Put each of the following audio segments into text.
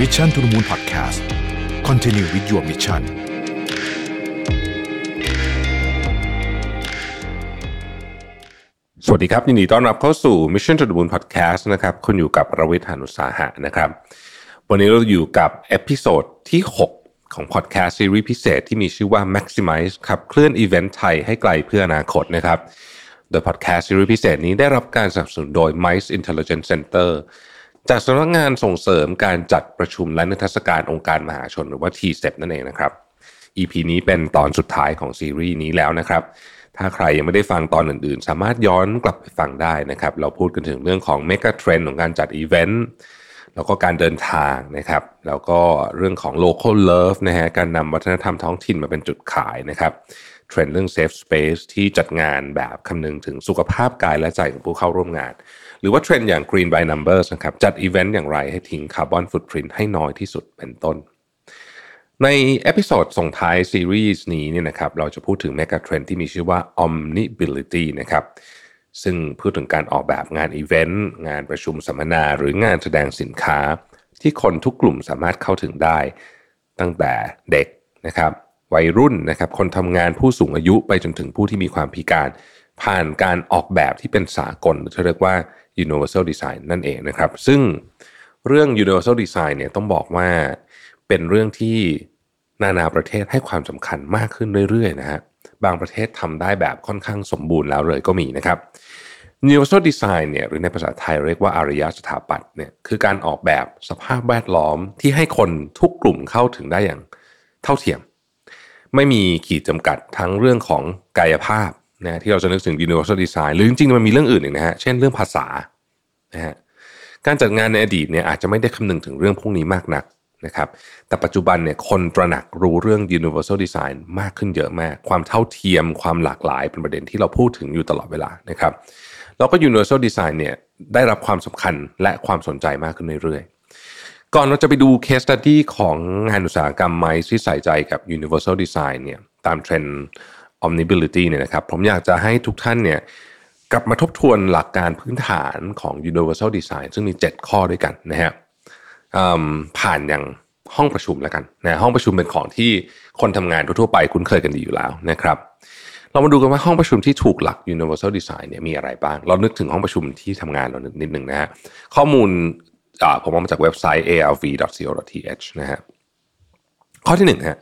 Mission to the Moon Podcast Continue with your mission สวัสดีครับยินดีต้อนรับเข้าสู่ Mission to the Moon Podcast นะครับคุณอยู่กับรวิศ หาญอุตสาหะนะครับ วันนี้เราอยู่กับ episode ที่ 6 ของ Podcast ซีรีส์พิเศษที่มีชื่อว่า Maximize ขับเคลื่อนอีเวนต์ไทยให้ไกลเพื่ออนาคตนะครับ โดย Podcast ซีรีส์พิเศษนี้ได้รับการสนับสนุนโดย Mice Intelligence Center จากสำนักงานส่งเสริมการจัดประชุมและนิทรรศการองค์การมหาชนหรือว่า t s e p นั่นเองนะครับ EP นี้เป็นตอนสุดท้ายของซีรีส์นี้แล้วนะครับ ถ้าใครยังไม่ได้ฟังตอนอื่นๆ สามารถย้อนกลับไปฟังได้นะครับ เราพูดกันถึงเรื่องของ Mega Trend ของการจัดอีเวนต์แล้วก็การเดินทางนะครับ แล้วก็เรื่องของ local love นะฮะการนำวัฒนธรรมท้องถิ่นมาเป็นจุดขายนะครับเทรนด์เรื่อง safe space ที่จัดงานแบบคำนึงถึงสุขภาพกายและใจของผู้เข้าร่วมงาน รือว่าเทรนด์อย่าง green by numbers นะครับจัดอีเวนต์อย่างไรให้ทิ้ง carbon footprint ให้น้อยที่สุดเป็นต้น ใน episode ส่งท้ายซีรีส์นี้เนี่ยนะครับเราจะพูดถึง Mega Trend ที่มีชื่อว่า Omnibility นะครับซึ่งพูดถึงการออกแบบงานอีเวนต์งานประชุมสัมมนา หรืองานแสดงสินค้า ที่คนทุกกลุ่มสามารถเข้าถึงได้ ตั้งแต่เด็กนะครับวัยรุ่นนะครับคนทำงานผู้สูงอายุไปจนถึงผู้ที่มีความพิการ ผ่านการออกแบบที่เป็นสากลหรือที่เรียกว่า universal design นั่นเองนะครับ ซึ่งเรื่อง universal design เนี่ยต้องบอกว่าเป็นเรื่องที่นานาประเทศให้ความสำคัญมากขึ้นเรื่อยๆนะฮะบางประเทศทำได้แบบค่อนข้างสมบูรณ์แล้วเลยก็มีนะครับ Universal Design เนี่ยหรือในภาษาไทยเรียกว่าอารยสถาปัตย์เนี่ยคือการออกแบบสภาพแวดล้อมที่ให้คนทุกกลุ่มเข้าถึงได้อย่างเท่าเทียม ไม่มีขีดจำกัดทั้งเรื่องของกายภาพ นะที่เราจะนึกถึง Universal Design หรือจริงๆมันมีเรื่องอื่นอีกนะฮะเช่นเรื่องภาษานะฮะการจัดงานในอดีตเนี่ยอาจจะไม่ได้คำนึงถึงเรื่องพวกนี้มากนักนะครับแต่ปัจจุบันเนี่ยคนตระหนักรู้เรื่อง universal design มากขึ้นเยอะมาก ความเท่าเทียมความหลากหลายเป็นประเด็นที่เราพูดถึงอยู่ตลอดเวลานะครับแล้วก็ universal design เนี่ยได้รับความสำคัญและความสนใจมากขึ้นเรื่อยๆ ก่อนเราจะไปดู case study ของงานอุตสาหกรรมไม้ที่ใส่ใจกับ universal design เนี่ยตามเทรนด์ omnibility เนี่ยนะครับผมอยากจะให้ทุกท่านเนี่ยกลับมาทบทวนหลักการพื้นฐานของ universal design ซึ่งมี 7 ข้อด้วยกันนะฮะผ่านอย่างห้องประชุมแล้วกันนะห้องประชุมเป็นของที่คนทำงานทั่วไปคุ้นเคยกันดีอยู่แล้วนะครับเรามาดูกันว่าห้องประชุมที่ถูกหลัก universal design เนี่ยมีอะไรบ้าง เรานึกถึงห้องประชุมที่ทำงานเรานิดนึงนะฮะข้อมูลผมเอามาจากเว็บไซต์ alv.co.th นะฮะข้อที่หนึ่งฮะ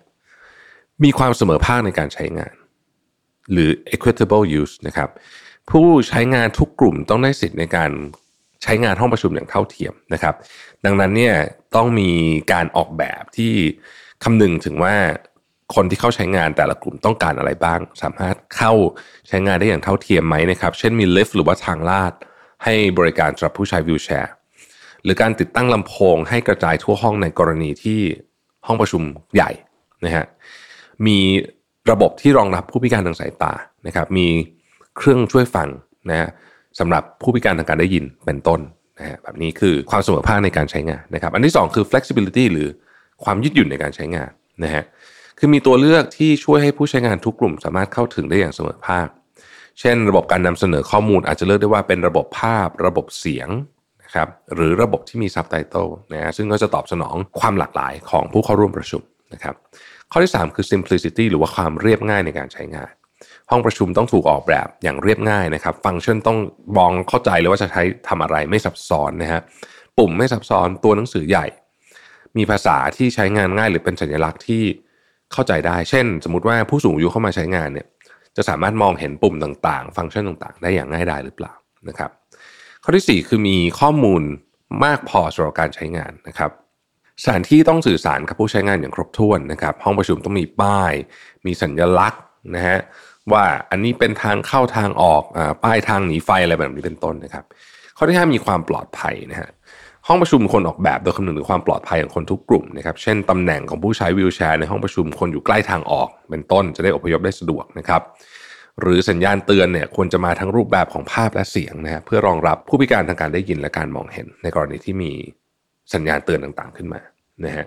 มีความเสมอภาคในการใช้งาน หรือ equitable use นะครับผู้ใช้งานทุกกลุ่มต้องได้สิทธิ์ในการใช้งานห้องประชุมอย่างเท่าเทียมนะครับ ดังนั้นเนี่ยต้องมีการออกแบบที่คำนึงถึงว่าคนที่เข้าใช้งานแต่ละกลุ่มต้องการอะไรบ้าง สามารถเข้าใช้งานได้อย่างเท่าเทียมไหมนะครับ เช่นมีลิฟต์หรือว่าทางลาด ให้บริการสำหรับผู้ใช้วิวแชร์ หรือการติดตั้งลำโพงให้กระจายทั่วห้องในกรณีที่ห้องประชุมใหญ่นะฮะมี ระบบที่รองรับผู้พิการทางสายตานะครับ มีเครื่องช่วยฟังนะฮะสำหรับผู้พิการทางการได้ยินเป็นต้นนะฮะแบบนี้คือความเสมอภาคในการใช้งานนะครับ อันที่ 2 คือ flexibility หรือความยืดหยุ่นในการใช้งานนะฮะคือมีตัวเลือกที่ช่วยให้ผู้ใช้งานทุกกลุ่ม สามารถเข้าถึงได้อย่างเสมอภาค เช่น ระบบการนำเสนอข้อมูลอาจจะเลือกได้ว่าเป็นระบบภาพ ระบบเสียงนะครับหรือระบบที่มีซับไตเติลนะฮะซึ่งก็จะตอบสนองความหลากหลายของผู้เข้าร่วมประชุมนะครับ ข้อที่ 3 คือ simplicity หรือว่าความเรียบง่ายในการใช้งาน ห้องประชุมต้องถูกออกแบบอย่างเรียบง่ายนะครับ ฟังก์ชันต้องมองเข้าใจเลยว่าจะใช้ทำอะไรไม่ซับซ้อนนะฮะปุ่มไม่ซับซ้อนตัวหนังสือใหญ่ มีภาษาที่ใช้งานง่ายหรือเป็นสัญลักษณ์ที่เข้าใจได้ เช่น สมมติว่าผู้สูงอายุเข้ามาใช้งานเนี่ยจะสามารถมองเห็นปุ่มต่างๆ ฟังก์ชันต่างๆ ได้อย่างง่ายดายหรือเปล่านะครับ ข้อที่ 4 คือมีข้อมูลมากพอสำหรับการใช้งานนะครับ สถานที่ต้องสื่อสารกับผู้ใช้งานอย่างครบถ้วนนะครับ ห้องประชุมต้องมีป้าย มีสัญลักษณ์นะฮะว่าอันนี้เป็นทางเข้าทางออกอป้ายทางหนีไฟอะไรแบบนี้เป็นต้นนะครับ ข้อที่5มีความปลอดภัยนะฮะห้องประชุมคนออกแบบโดยคำนึงถึงความปลอดภัยของคนทุกกลุ่มนะครับ เช่นตำแหน่งของผู้ใช้วีลแชร์ในห้องประชุมคนอยู่ใกล้ทางออก เป็นต้นจะได้อพยพได้สะดวกนะครับ หรือสัญญาณเตือนเนี่ยควรจะมาทั้งรูปแบบของภาพและเสียงนะฮะเพื่อรองรับผู้พิการทางการได้ยินและการมองเห็น ในกรณีที่มี สัญญาณเตือนต่างๆขึ้นมานะฮะ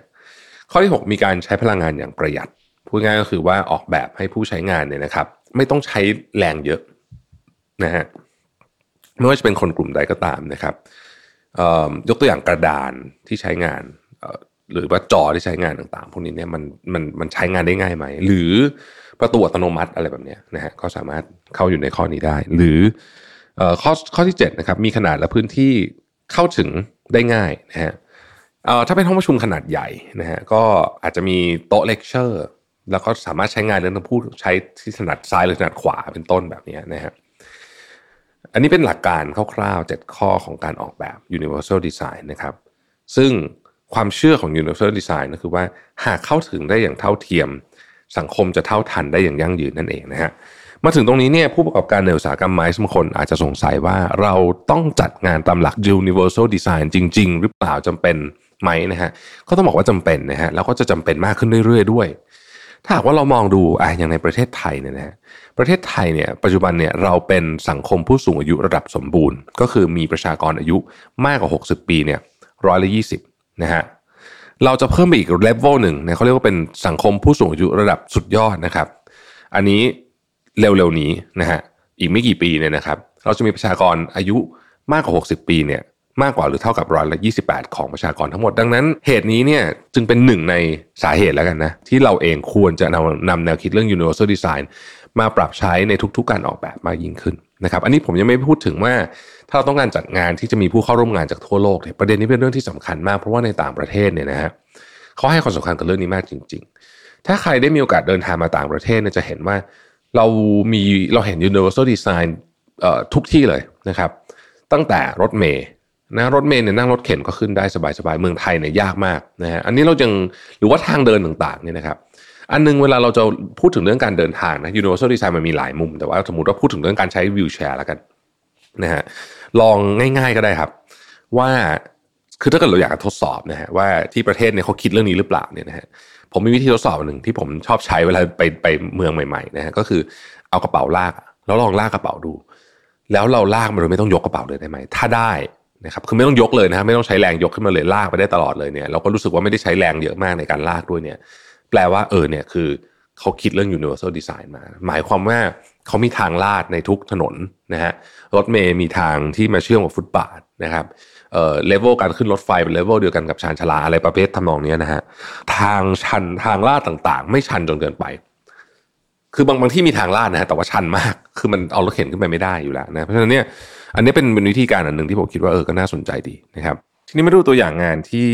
ข้อที่ 6 มีการใช้พลังงานอย่างประหยัด พูดง่ายก็คือว่าออกแบบให้ผู้ใช้งานเนี่ยนะครับ ไม่ต้องใช้แรงเยอะนะฮะไม่ว่าจะเป็นคนกลุ่มใดก็ตามนะครับยกตัวอย่างกระดานที่ใช้งานหรือว่าจอที่ใช้งานต่างๆ พวกนี้เนี่ยมันมันมันใช้งานได้ง่ายไหม หรือประตูอัตโนมัติอะไรแบบเนี้ยนะฮะก็สามารถเข้าอยู่ในข้อนี้ได้ หรืออข้อข้อที่7นะครับมีขนาดและพื้นที่เข้าถึงได้ง่ายนะฮะ เอ่อถ้าเป็นห้องประชุมขนาดใหญ่นะฮะก็อาจจะมีโต๊ะเลคเชอร์แล้วก็สามารถใช้งานเรื่องผู้ใช้ที่ถนัดซ้ายหรือถนัดขวาเป็นต้นแบบนี้นะฮะอันนี้เป็นหลักการคร่าวๆ 7 ข้อของการออกแบบ universal design นะครับ ซึ่งความเชื่อของ universal design ก็คือว่าหากเข้าถึงได้อย่างเท่าเทียม สังคมจะเท่าทันได้อย่างยั่งยืนนั่นเองนะฮะมาถึงตรงนี้เนี่ยผู้ประกอบการในอุตสาหกรรมไม้บางคนอาจจะสงสัยว่าเราต้องจัดงานตามหลัก universal design จริง ๆ หรือเปล่าจำเป็น ไหมนะฮะก็ต้องบอกว่าจำเป็นนะฮะแล้วก็จะจำเป็นมากขึ้นเรื่อยๆด้วย ถ้าหากว่าเรามองดูอะอย่างในประเทศไทยเนี่ยนะฮะประเทศไทยเนี่ยปัจจุบันเนี่ยเราเป็นสังคมผู้สูงอายุระดับสมบูรณ์ ก็คือมีประชากรอายุมากกว่า 60 ปีเนี่ยร้อยละยี่สิบนะฮะเราจะเพิ่มไปอีกเลเวลหนึ่งนะเขาเรียกว่าเป็นสังคมผู้สูงอายุระดับสุดยอดนะครับ อันนี้เร็วๆนี้นะฮะอีกไม่กี่ปีเนี่ยนะครับ เราจะมีประชากรอายุมากกว่า 60 ปีเนี่ย มากกว่าหรือเท่ากับร้อยละ28 ของประชากรทั้งหมด ดังนั้นเหตุนี้เนี่ยจึงเป็นหนึ่งในสาเหตุแล้วกันนะ ที่เราเองควรจะนำนำแนวคิดเรื่อง universal design มาปรับใช้ในทุกๆ การออกแบบมากยิ่งขึ้นนะครับ อันนี้ผมยังไม่พูดถึงว่าถ้าเราต้องการจัดงานที่จะมีผู้เข้าร่วมงานจากทั่วโลกเนี่ยประเด็นนี้เป็นเรื่องที่สำคัญมากเพราะว่าในต่างประเทศเนี่ยนะฮะเขาให้ความสำคัญกับเรื่องนี้มากจริง ๆ ถ้าใครได้มีโอกาสเดินทางมาต่างประเทศเนี่ยจะเห็นว่าเรามีเราเห็น universal design ทุกที่เลยนะครับ ตั้งแต่รถเมย์ นะรถเมล์เนี่ยนั่งรถเข็นก็ขึ้นได้สบายๆเมืองไทยเนี่ยยากมากนะฮะอันนี้เราจึงหรือว่าทางเดินต่างๆเนี่ยนะครับอันนึงเวลาเราจะพูดถึงเรื่องการเดินทางนะ universal design มันมีหลายมุม แต่ว่าสมมติว่าพูดถึงเรื่องการใช้วิวแชร์แล้วกันนะฮะลองง่าย ๆก็ได้ครับ ว่าคือถ้าเกิดเราอยากทดสอบนะฮะว่าที่ประเทศเนี่ยเขาคิดเรื่องนี้หรือเปล่าเนี่ยนะฮะผมมีวิธีทดสอบหนึ่งที่ผมชอบใช้เวลาไปไปเมืองใหม่ๆนะฮะก็คือเอากระเป๋าลาก แล้วลองลากกระเป๋าดู แล้วเราลากมันโดยไม่ต้องยกกระเป๋าเลยได้ไหมถ้าได้ นะครับคือไม่ต้องยกเลยนะครับไม่ต้องใช้แรงยกขึ้นมาเลยลากไปได้ตลอดเลยเนี่ยเราก็รู้สึกว่าไม่ได้ใช้แรงเยอะมากในการลากด้วยเนี่ย แปลว่าเออเนี่ยคือเขาคิดเรื่อง universal design มา หมายความว่าเขามีทางลาดในทุกถนนนะฮะรถเมล์มีทางที่มาเชื่อมกับฟุตบาทนะครับเอ่อเลเวลการขึ้นรถไฟเป็นเลเวลเดียวกันกับชานชาลาอะไรประเภททำนองนี้นะฮะทางชันทางลาดต่างๆ ไม่ชันจนเกินไป คือบางบางที่มีทางลาดนะฮะแต่ว่าชันมาก คือมันเอารถเข็นขึ้นไปไม่ได้อยู่แล้วนะเพราะฉะนั้นเนี่ย อันนี้เป็นวิธีการอันหนึ่งที่ผมคิดว่าเออก็น่าสนใจดีนะครับทีนี้มาดูตัวอย่างงานที่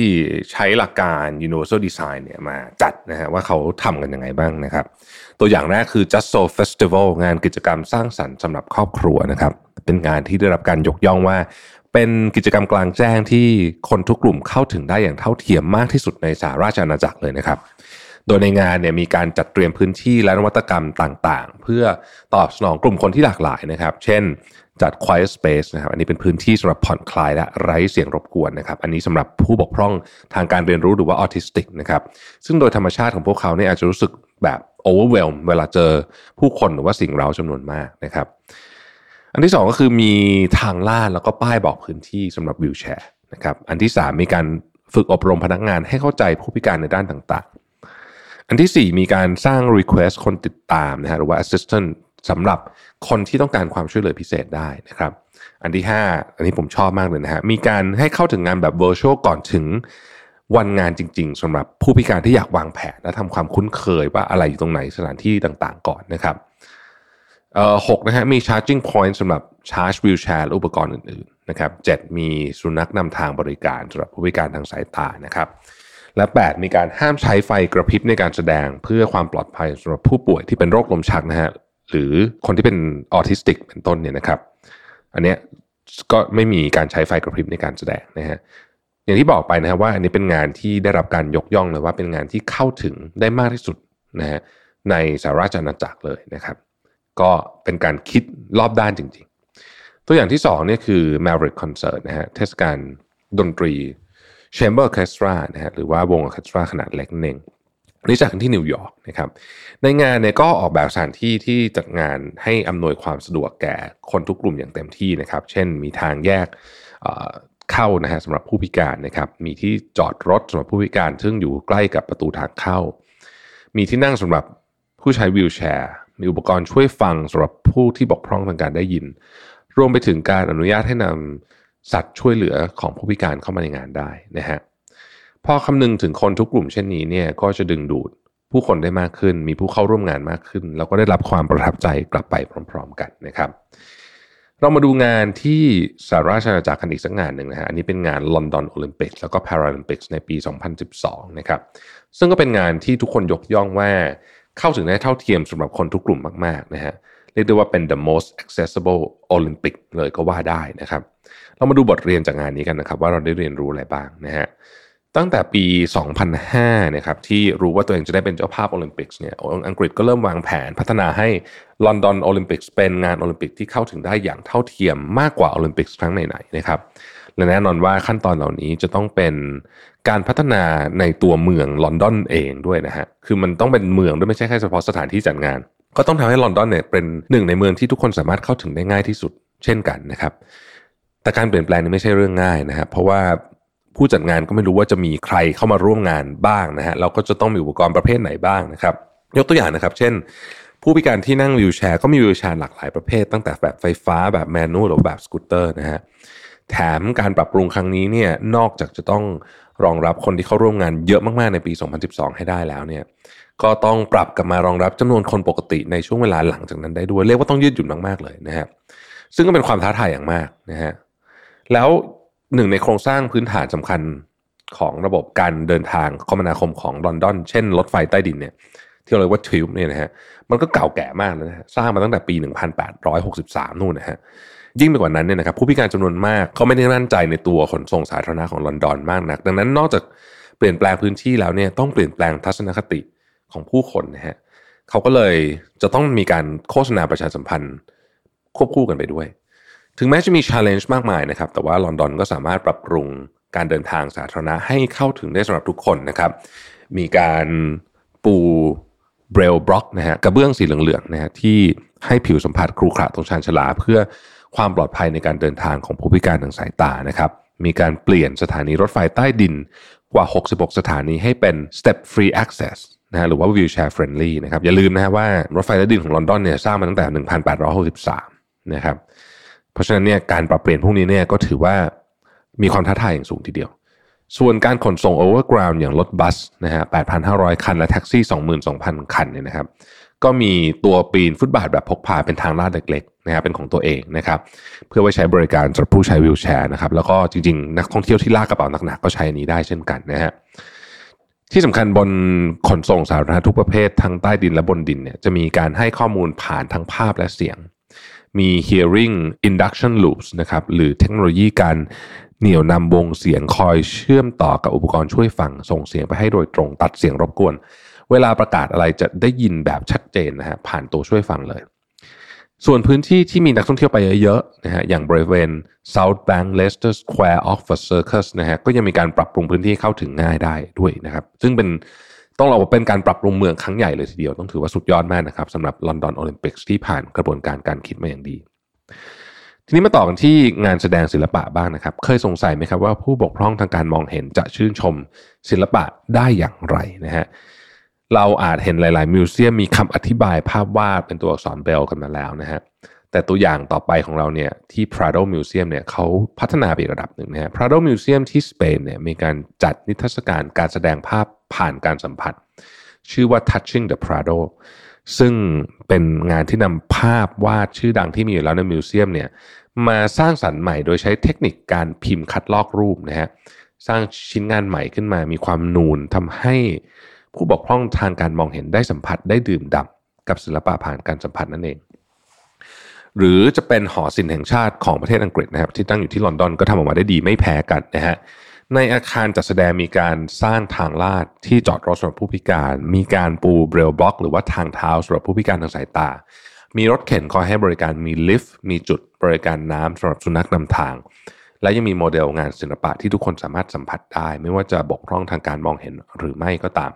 ใช้หลักการ universal design เนี่ยมาจัดนะฮะว่าเขาทำกันยังไงบ้างนะครับ ตัวอย่างแรกคือ Just So Festival งานกิจกรรมสร้างสรรค์สำหรับครอบครัวนะครับ เป็นงานที่ได้รับการยกย่องว่า เป็นกิจกรรมกลางแจ้งที่คนทุกกลุ่มเข้าถึงได้อย่างเท่าเทียมมากที่สุดในสหราชอาณาจักรเลยนะครับ โดยในงานเนี่ยมีการจัดเตรียมพื้นที่และนวัตกรรมต่างๆ เพื่อตอบสนองกลุ่มคนที่หลากหลายนะครับ เช่น จัด quiet space นะครับ อันนี้เป็นพื้นที่สำหรับผ่อนคลายและไร้เสียงรบกวนนะครับ อันนี้สำหรับผู้บกพร่องทางการเรียนรู้หรือว่าออทิสติกนะครับ ซึ่งโดยธรรมชาติของพวกเขาเนี่ยอาจจะรู้สึกแบบ overwhelm เวลาเจอผู้คนหรือว่าสิ่งเร้าจำนวนมากนะครับ อันที่ 2 ก็คือมีทางลาดแล้วก็ป้ายบอกพื้นที่สำหรับวิวแชร์นะครับ อันที่ 3 มีการฝึกอบรมพนักงานให้เข้าใจผู้พิการในด้านต่างๆ อันที่ 4 มีการสร้าง request คนติดตามนะฮะหรือว่า assistant สำหรับคนที่ต้องการความช่วยเหลือพิเศษได้นะครับ อันที่ 5 อันนี้ผมชอบมากเลยนะฮะมีการให้เข้าถึงงานแบบ virtual ก่อนถึงวันงานจริง ๆสำหรับผู้พิการที่อยากวางแผนและทำความคุ้นเคยว่าอะไรอยู่ตรงไหนสถานที่ต่างๆ ก่อนนะครับเอ่อหกนะฮะมี charging point สำหรับชาร์จวิวแชร์และอุปกรณ์อื่นๆนะครับเจ็ดมีสุนัขนำทางบริการสำหรับผู้พิการทางสายตานะครับ และ 8 มีการห้ามใช้ไฟกระพริบในการแสดงเพื่อความปลอดภัยสำหรับผู้ป่วยที่เป็นโรคลมชักนะฮะ หรือคนที่เป็นออทิสติกเป็นต้นเนี่ยนะครับ อันเนี้ยก็ไม่มีการใช้ไฟกระพริบในการแสดงนะฮะอย่างที่บอกไปนะครับว่าอันนี้เป็นงานที่ได้รับการยกย่องเลยว่าเป็นงานที่เข้าถึงได้มากที่สุดนะฮะในสหราชอาณาจักรเลยนะครับ ก็เป็นการคิดรอบด้านจริงๆ ตัวอย่างที่สองเนี่ยคือ Maverick Concert นะฮะเทศกาลดนตรี Chamber Orchestra นะฮะหรือว่าวงออเคสตราขนาดเล็กนั่นเอง นี่จัดที่นิวยอร์กนะครับ ในงานเนี่ยก็ออกแบบสถานที่ที่จัดงานให้อำนวยความสะดวกแก่คนทุกกลุ่มอย่างเต็มที่นะครับ เช่นมีทางแยกเข้านะฮะสำหรับผู้พิการนะครับ มีที่จอดรถสำหรับผู้พิการ ซึ่งอยู่ใกล้กับประตูทางเข้า มีที่นั่งสำหรับผู้ใช้วีลแชร์ มีอุปกรณ์ช่วยฟังสำหรับผู้ที่บกพร่องทางการได้ยิน รวมไปถึงการอนุญาตให้นำสัตว์ช่วยเหลือของผู้พิการเข้ามาในงานได้นะฮะ พอคำนึงถึงคนทุกกลุ่มเช่นนี้เนี่ยก็จะดึงดูดผู้คนได้มากขึ้น มีผู้เข้าร่วมงานมากขึ้น แล้วก็ได้รับความประทับใจกลับไปพร้อม ๆ กันนะครับ เรามาดูงานที่สหราชอาณาจักรกันอีกสักงานหนึ่งนะฮะอันนี้เป็นงานลอนดอนโอลิมปิกแล้วก็พาราลิมปิกในปี 2012 นะครับ ซึ่งก็เป็นงานที่ทุกคนยกย่องว่าเข้าถึงได้เท่าเทียมสำหรับคนทุกกลุ่มมากๆนะฮะเรียกได้ว่าเป็น the most accessible Olympic เลยก็ว่าได้นะครับ เรามาดูบทเรียนจากงานนี้กันนะครับ ว่าเราได้เรียนรู้อะไรบ้างนะฮะ ตั้งแต่ปี 2005นะครับที่รู้ว่าตัวเองจะได้เป็นเจ้าภาพโอลิมปิกส์เนี่ยอังกฤษก็เริ่มวางแผนพัฒนาให้ลอนดอนโอลิมปิกเป็นงานโอลิมปิกที่เข้าถึงได้อย่างเท่าเทียมมากกว่าโอลิมปิกครั้งไหนๆนะครับและแน่นอนว่าขั้นตอนเหล่านี้จะต้องเป็นการพัฒนาในตัวเมืองลอนดอนเองด้วยนะฮะคือมันต้องเป็นเมืองด้วยไม่ใช่แค่เฉพาะสถานที่จัดงาน ก็ต้องทำให้ลอนดอนเนี่ยเป็นหนึ่งในเมืองที่ทุกคนสามารถเข้าถึงได้ง่ายที่สุด เช่นกันนะครับแต่การเปลี่ยนแปลงนี้ไม่ใช่เรื่องง่ายนะครับเพราะว่า ผู้จัดงานก็ไม่รู้ว่าจะมีใครเข้ามาร่วมงานบ้างนะฮะเราก็จะต้องมีอุปกรณ์ประเภทไหนบ้างนะครับ ยกตัวอย่างนะครับ เช่น ผู้พิการที่นั่งวิวแชร์ก็มีวิวแชร์หลากหลายประเภทตั้งแต่แบบไฟฟ้าแบบแมนนวลหรือแบบสกูตเตอร์นะฮะแถมการปรับปรุงครั้งนี้เนี่ยนอกจากจะต้องรองรับคนที่เข้าร่วมงานเยอะมากๆในปี 2012 ให้ได้แล้วเนี่ยก็ต้องปรับกลับมารองรับจำนวนคนปกติในช่วงเวลาหลังจากนั้นได้ด้วยเรียกว่าต้องยืดหยุ่นมากๆเลยนะฮะซึ่งก็เป็นความท้าทายอย่างมากนะฮะแล้ว หนึ่งในโครงสร้างพื้นฐานสำคัญของระบบการเดินทางคมนาคมของลอนดอน เช่นรถไฟใต้ดินเนี่ยที่เราเรียกว่าทิวเนี่ยนะฮะมันก็เก่าแก่มากแล้วนะฮะสร้างมาตั้งแต่ปี 1863 นู่นนะฮะยิ่งไปกว่านั้นเนี่ยนะครับผู้พิการจำนวนมากเขาไม่ได้มั่นใจในตัวขนส่งสาธารณะของลอนดอนมากนัก ดังนั้นนอกจากเปลี่ยนแปลงพื้นที่แล้วเนี่ยต้องเปลี่ยนแปลงทัศนคติของผู้คนนะฮะเขาก็เลยจะต้องมีการโฆษณาประชาสัมพันธ์ควบคู่กันไปด้วย ถึงแม้จะมี challenge มากมายนะครับ แต่ว่าลอนดอนก็สามารถปรับปรุงการเดินทางสาธารณะให้เข้าถึงได้สำหรับทุกคนนะครับ มีการปูเบรลบล็อกนะฮะกระเบื้องสีเหลืองๆนะฮะที่ให้ผิวสัมผัสครูขระตรงชานชลา เพื่อความปลอดภัยในการเดินทางของผู้พิการทางสายตานะครับ มีการเปลี่ยนสถานีรถไฟใต้ดินกว่า 66 สถานีให้เป็น step free access นะฮะหรือว่า wheelchair friendly นะครับอย่าลืมนะฮะว่ารถไฟใต้ดินของลอนดอนเนี่ยสร้างมาตั้งแต่ 1863 นะครับ เพราะฉะนั้นเนี่ยการปรับเปลี่ยนพวกนี้เนี่ยก็ถือว่ามีความท้าทายอย่างสูงทีเดียว ส่วนการขนส่ง overground อย่างรถบัสนะฮะ 8,500 คันและแท็กซี่ 22,000 คันเนี่ยนะครับ ก็มีตัวปีนฟุตบาทแบบพกพาเป็นทางลาดเล็กๆนะครับเป็นของตัวเองนะครับ เพื่อไว้ใช้บริการสำหรับผู้ใช้วิวแชร์นะครับ แล้วก็จริงๆ นักท่องเที่ยวที่ลากกระเป๋าหนักๆก็ใช้นี้ได้เช่นกันนะฮะที่สำคัญบนขนส่งสาธารณะทุกประเภททั้งใต้ดินและบนดินเนี่ยจะมีการให้ข้อมูลผ่านทั้งภาพและเสียง มี hearing induction loops นะครับหรือเทคโนโลยีการเหนี่ยวนำวงเสียงคอยเชื่อมต่อกับอุปกรณ์ช่วยฟัง ส่งเสียงไปให้โดยตรงตัดเสียงรบกวน เวลาประกาศอะไรจะได้ยินแบบชัดเจนนะฮะผ่านตัวช่วยฟังเลย ส่วนพื้นที่ที่มีนักท่องเที่ยวไปเยอะๆนะฮะอย่างบริเวณ South Bank Leicester Square Oxford Circus นะฮะก็ยังมีการปรับปรุงพื้นที่เข้าถึงง่ายได้ด้วยนะครับ ซึ่งเป็น ต้องเราเป็นการปรับปรุงเมืองครั้งใหญ่เลยทีเดียวต้องถือว่าสุดยอดมากนะครับสำหรับลอนดอนโอลิมปิกที่ผ่านกระบวนการการคิดมาอย่างดี ทีนี้มาต่อกันที่งานแสดงศิลปะบ้างนะครับ เคยสงสัยไหมครับว่าผู้บกพร่องทางการมองเห็นจะชื่นชมศิลปะได้อย่างไรนะฮะเราอาจเห็นหลาย ๆ มิวเซียมมีคำอธิบายภาพวาดเป็นตัวอักษรเบลกันมาแล้วนะฮะแต่ตัวอย่างต่อไปของเราเนี่ยที่ Prado Museum เนี่ยเขาพัฒนาไประดับหนึ่งนะฮะ Prado Museum ที่สเปนเนี่ยมีการจัดนิทรรศการการแสดงภาพ ผ่านการสัมผัส ชื่อว่า Touching the Prado ซึ่งเป็นงานที่นำภาพวาดชื่อดังที่มีอยู่แล้วในมิวเซียมเนี่ยมาสร้างสรรค์ใหม่โดยใช้เทคนิคการพิมพ์คัดลอกรูปนะฮะสร้างชิ้นงานใหม่ขึ้นมามีความนูนทำให้ผู้บกพร่องทางการมองเห็นได้สัมผัสได้ดื่มด่ากับศิลปะผ่านการสัมผัสนั่นเอง หรือจะเป็นหอศิลป์แห่งชาติของประเทศอังกฤษนะครับที่ตั้งอยู่ที่ลอนดอนก็ทำออกมาได้ดีไม่แพ้กันนะฮะ ในอาคารจัดแสดงมีการสร้างทางลาดที่จอดรถสำหรับผู้พิการ มีการปูเบรลบล็อก หรือว่าทางเท้าสำหรับผู้พิการทางสายตา มีรถเข็นคอยให้บริการมีลิฟต์มีจุดบริการน้ำสำหรับสุนัขนำทาง และยังมีโมเดลงานศิลปะที่ทุกคนสามารถสัมผัสได้ ไม่ว่าจะบกพร่องทางการมองเห็นหรือไม่ก็ตาม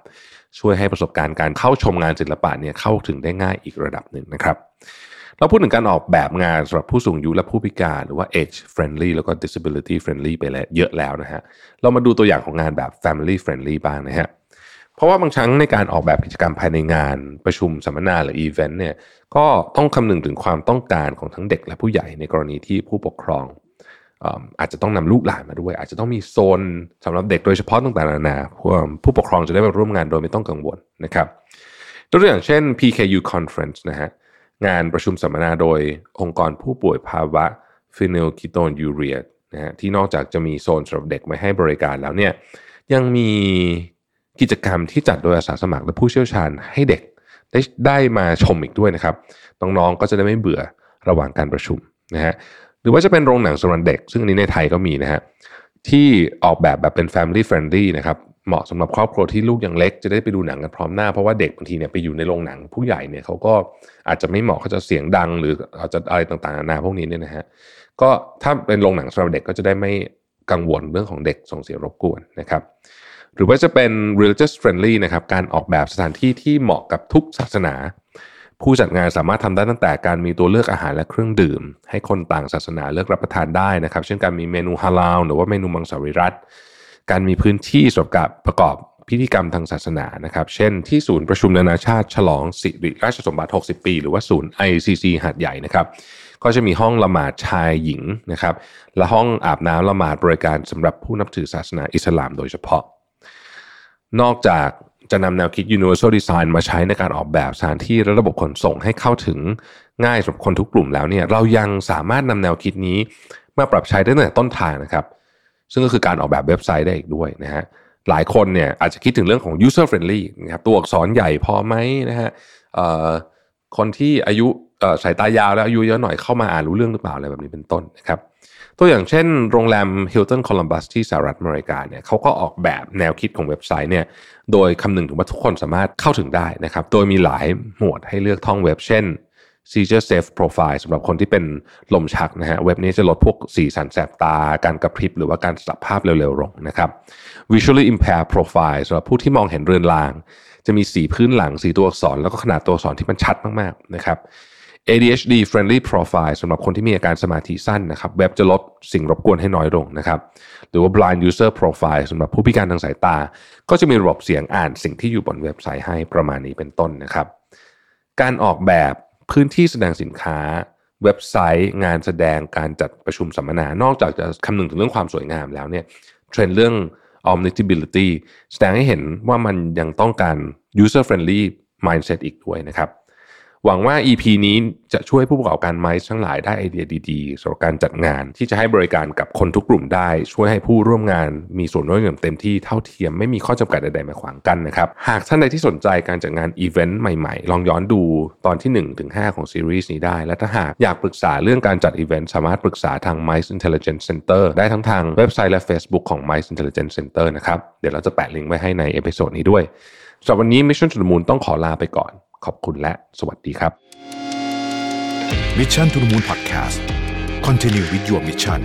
ช่วยให้ประสบการณ์การเข้าชมงานศิลปะเนี่ยเข้าถึงได้ง่ายอีกระดับหนึ่งนะครับ เราพูดถึงการออกแบบงานสำหรับผู้สูงอายุและผู้พิการหรือว่า age friendly แล้วก็ disability friendly ไปแล้วเยอะแล้วนะฮะ เรามาดูตัวอย่างของงานแบบ family friendly บ้างนะฮะ เพราะว่าบางครั้งในการออกแบบกิจกรรมภายในงานประชุมสัมมนาหรืออีเวนต์เนี่ย ก็ต้องคำนึงถึงความต้องการของทั้งเด็กและผู้ใหญ่ในกรณีที่ผู้ปกครองอาจจะต้องนำลูกหลานมาด้วย อาจจะต้องมีโซนสำหรับเด็กโดยเฉพาะต่างๆนานาผู้ปกครองจะได้มาร่วมงานโดยไม่ต้องกังวลนะครับตัวอย่างเช่น PKU Conference นะฮะ งานประชุมสัมมนาโดยองค์กรผู้ป่วยภาวะฟินิลคีโตนยูเรียนะฮะที่นอกจากจะมีโซนสำหรับเด็กไว้ให้บริการแล้วเนี่ยยังมีกิจกรรมที่จัดโดยอาสาสมัครและผู้เชี่ยวชาญให้เด็กได้ได้มาชมอีกด้วยนะครับน้องๆก็จะได้ไม่เบื่อระหว่างการประชุมนะฮะหรือว่าจะเป็นโรงหนังสำหรับเด็ก ซึ่งอันนี้ในไทยก็มีนะฮะที่ออกแบบแบบเป็น family friendly นะครับ เหมาะสำหรับครอบครัวที่ลูกยังเล็กจะได้ไปดูหนังกันพร้อมหน้าเพราะว่าเด็กบางทีเนี่ยไปอยู่ในโรงหนังผู้ใหญ่เนี่ยเขาก็อาจจะไม่เหมาะเขาจะเสียงดัง หรืออาจจะอะไรต่างๆนานาพวกนี้เนี่ยนะฮะก็ถ้าเป็นโรงหนังสำหรับเด็กก็จะได้ไม่กังวลเรื่องของเด็กส่งเสียงรบกวนนะครับหรือว่าจะเป็น religious friendly นะครับการออกแบบสถานที่ที่เหมาะกับทุกศาสนา ผู้จัดงานสามารถทำได้ตั้งแต่การมีตัวเลือกอาหารและเครื่องดื่ม ให้คนต่างศาสนาเลือกรับประทานได้นะครับ เช่นการมีเมนูฮาลาลหรือว่าเมนูมังสวิรัต การมีพื้นที่สำหรับประกอบพิธีกรรมทางศาสนานะครับ เช่นที่ศูนย์ประชุมนานาชาติฉลองสิริราชสมบัติ 60 ปี หรือว่าศูนย์ ICC หัดใหญ่นะครับ ก็จะมีห้องละหมาดชายหญิงนะครับ และห้องอาบน้ำละหมาดบริการสำหรับผู้นับถือศาสนาอิสลามโดยเฉพาะ นอกจากจะนำแนวคิด universal design มาใช้ในการออกแบบสถานที่และระบบขนส่งให้เข้าถึงง่ายสำหรับคนทุกกลุ่มแล้วเนี่ยเรายังสามารถนำแนวคิดนี้มาปรับใช้ได้ตั้งแต่ต้นทางนะครับ ซึ่งก็คือการออกแบบเว็บไซต์ได้อีกด้วยนะฮะหลายคนเนี่ยอาจจะคิดถึงเรื่องของ user friendly นะครับตัวอักษรใหญ่พอไหมนะฮะคนที่อายุสายตายาวแล้วอายุเยอะหน่อยเข้ามาอ่านรู้เรื่องหรือเปล่าอะไรแบบนี้เป็นต้นนะครับตัวอย่างเช่นโรงแรม Hilton Columbus ที่สหรัฐอเมริกาเนี่ยเขาก็ออกแบบแนวคิดของเว็บไซต์เนี่ยโดยคำนึงถึงว่าทุกคนสามารถเข้าถึงได้นะครับ โดยมีหลายหมวดให้เลือกท่องเว็บ เช่น Seizure Safe Profile สำหรับคนที่เป็นลมชักนะฮะเว็บนี้จะลดพวกสีสันแสบตา การกระพริบหรือว่าการสับภาพเร็วๆลงนะครับ Visually Impaired Profile สำหรับผู้ที่มองเห็นเรือนราง จะมีสีพื้นหลังสีตัวอักษร แล้วก็ขนาดตัวอักษรที่มันชัดมากๆนะครับ ADHD friendly profile สำหรับคนที่มีอาการสมาธิสั้นนะครับ เว็บจะลดสิ่งรบกวนให้น้อยลงนะครับ หรือว่า blind user profile สำหรับผู้พิการทางสายตา ก็จะมีระบบเสียงอ่านสิ่งที่อยู่บนเว็บไซต์ให้ประมาณนี้เป็นต้นนะครับ การออกแบบ พื้นที่แสดงสินค้า เว็บไซต์ งานแสดงการจัดประชุมสัมมนา นอกจากจะคำนึงถึงเรื่องความสวยงามแล้วเนี่ยเทรนด์เรื่อง omnibility แสดงให้เห็นว่ามันยังต้องการ user friendly mindset อีกด้วยนะครับ หวังว่า EP นี้จะช่วยผู้ประกอบการไมซ์ทั้งหลายได้ไอเดียดีๆสำหรับการจัดงาน ที่จะให้บริการกับคนทุกกลุ่มได้ ช่วยให้ผู้ร่วมงานมีส่วนร่วมอย่างเต็มที่เท่าเทียมไม่มีข้อจำกัดใดๆมาขวางกันนะครับหากท่านใดที่สนใจการจัดงานอีเวนต์ใหม่ๆ ลองย้อนดูตอนที่1ถึง5ของซีรีส์นี้ได้ และถ้าหากอยากปรึกษาเรื่องการจัดอีเวนต์สามารถปรึกษาทาง Mice Intelligence Center ได้ทั้งทางเว็บไซต์และ Facebook ของ Mice Intelligence Center นะครับเดี๋ยวเราจะแปะลิงก์ไว้ให้ใน episode นี้ด้วยสำหรับวันนี้ Mission to the Moon ต้องขอลาไปก่อน ขอบคุณและสวัสดีครับ Mission to the Moon Podcast Continue with your mission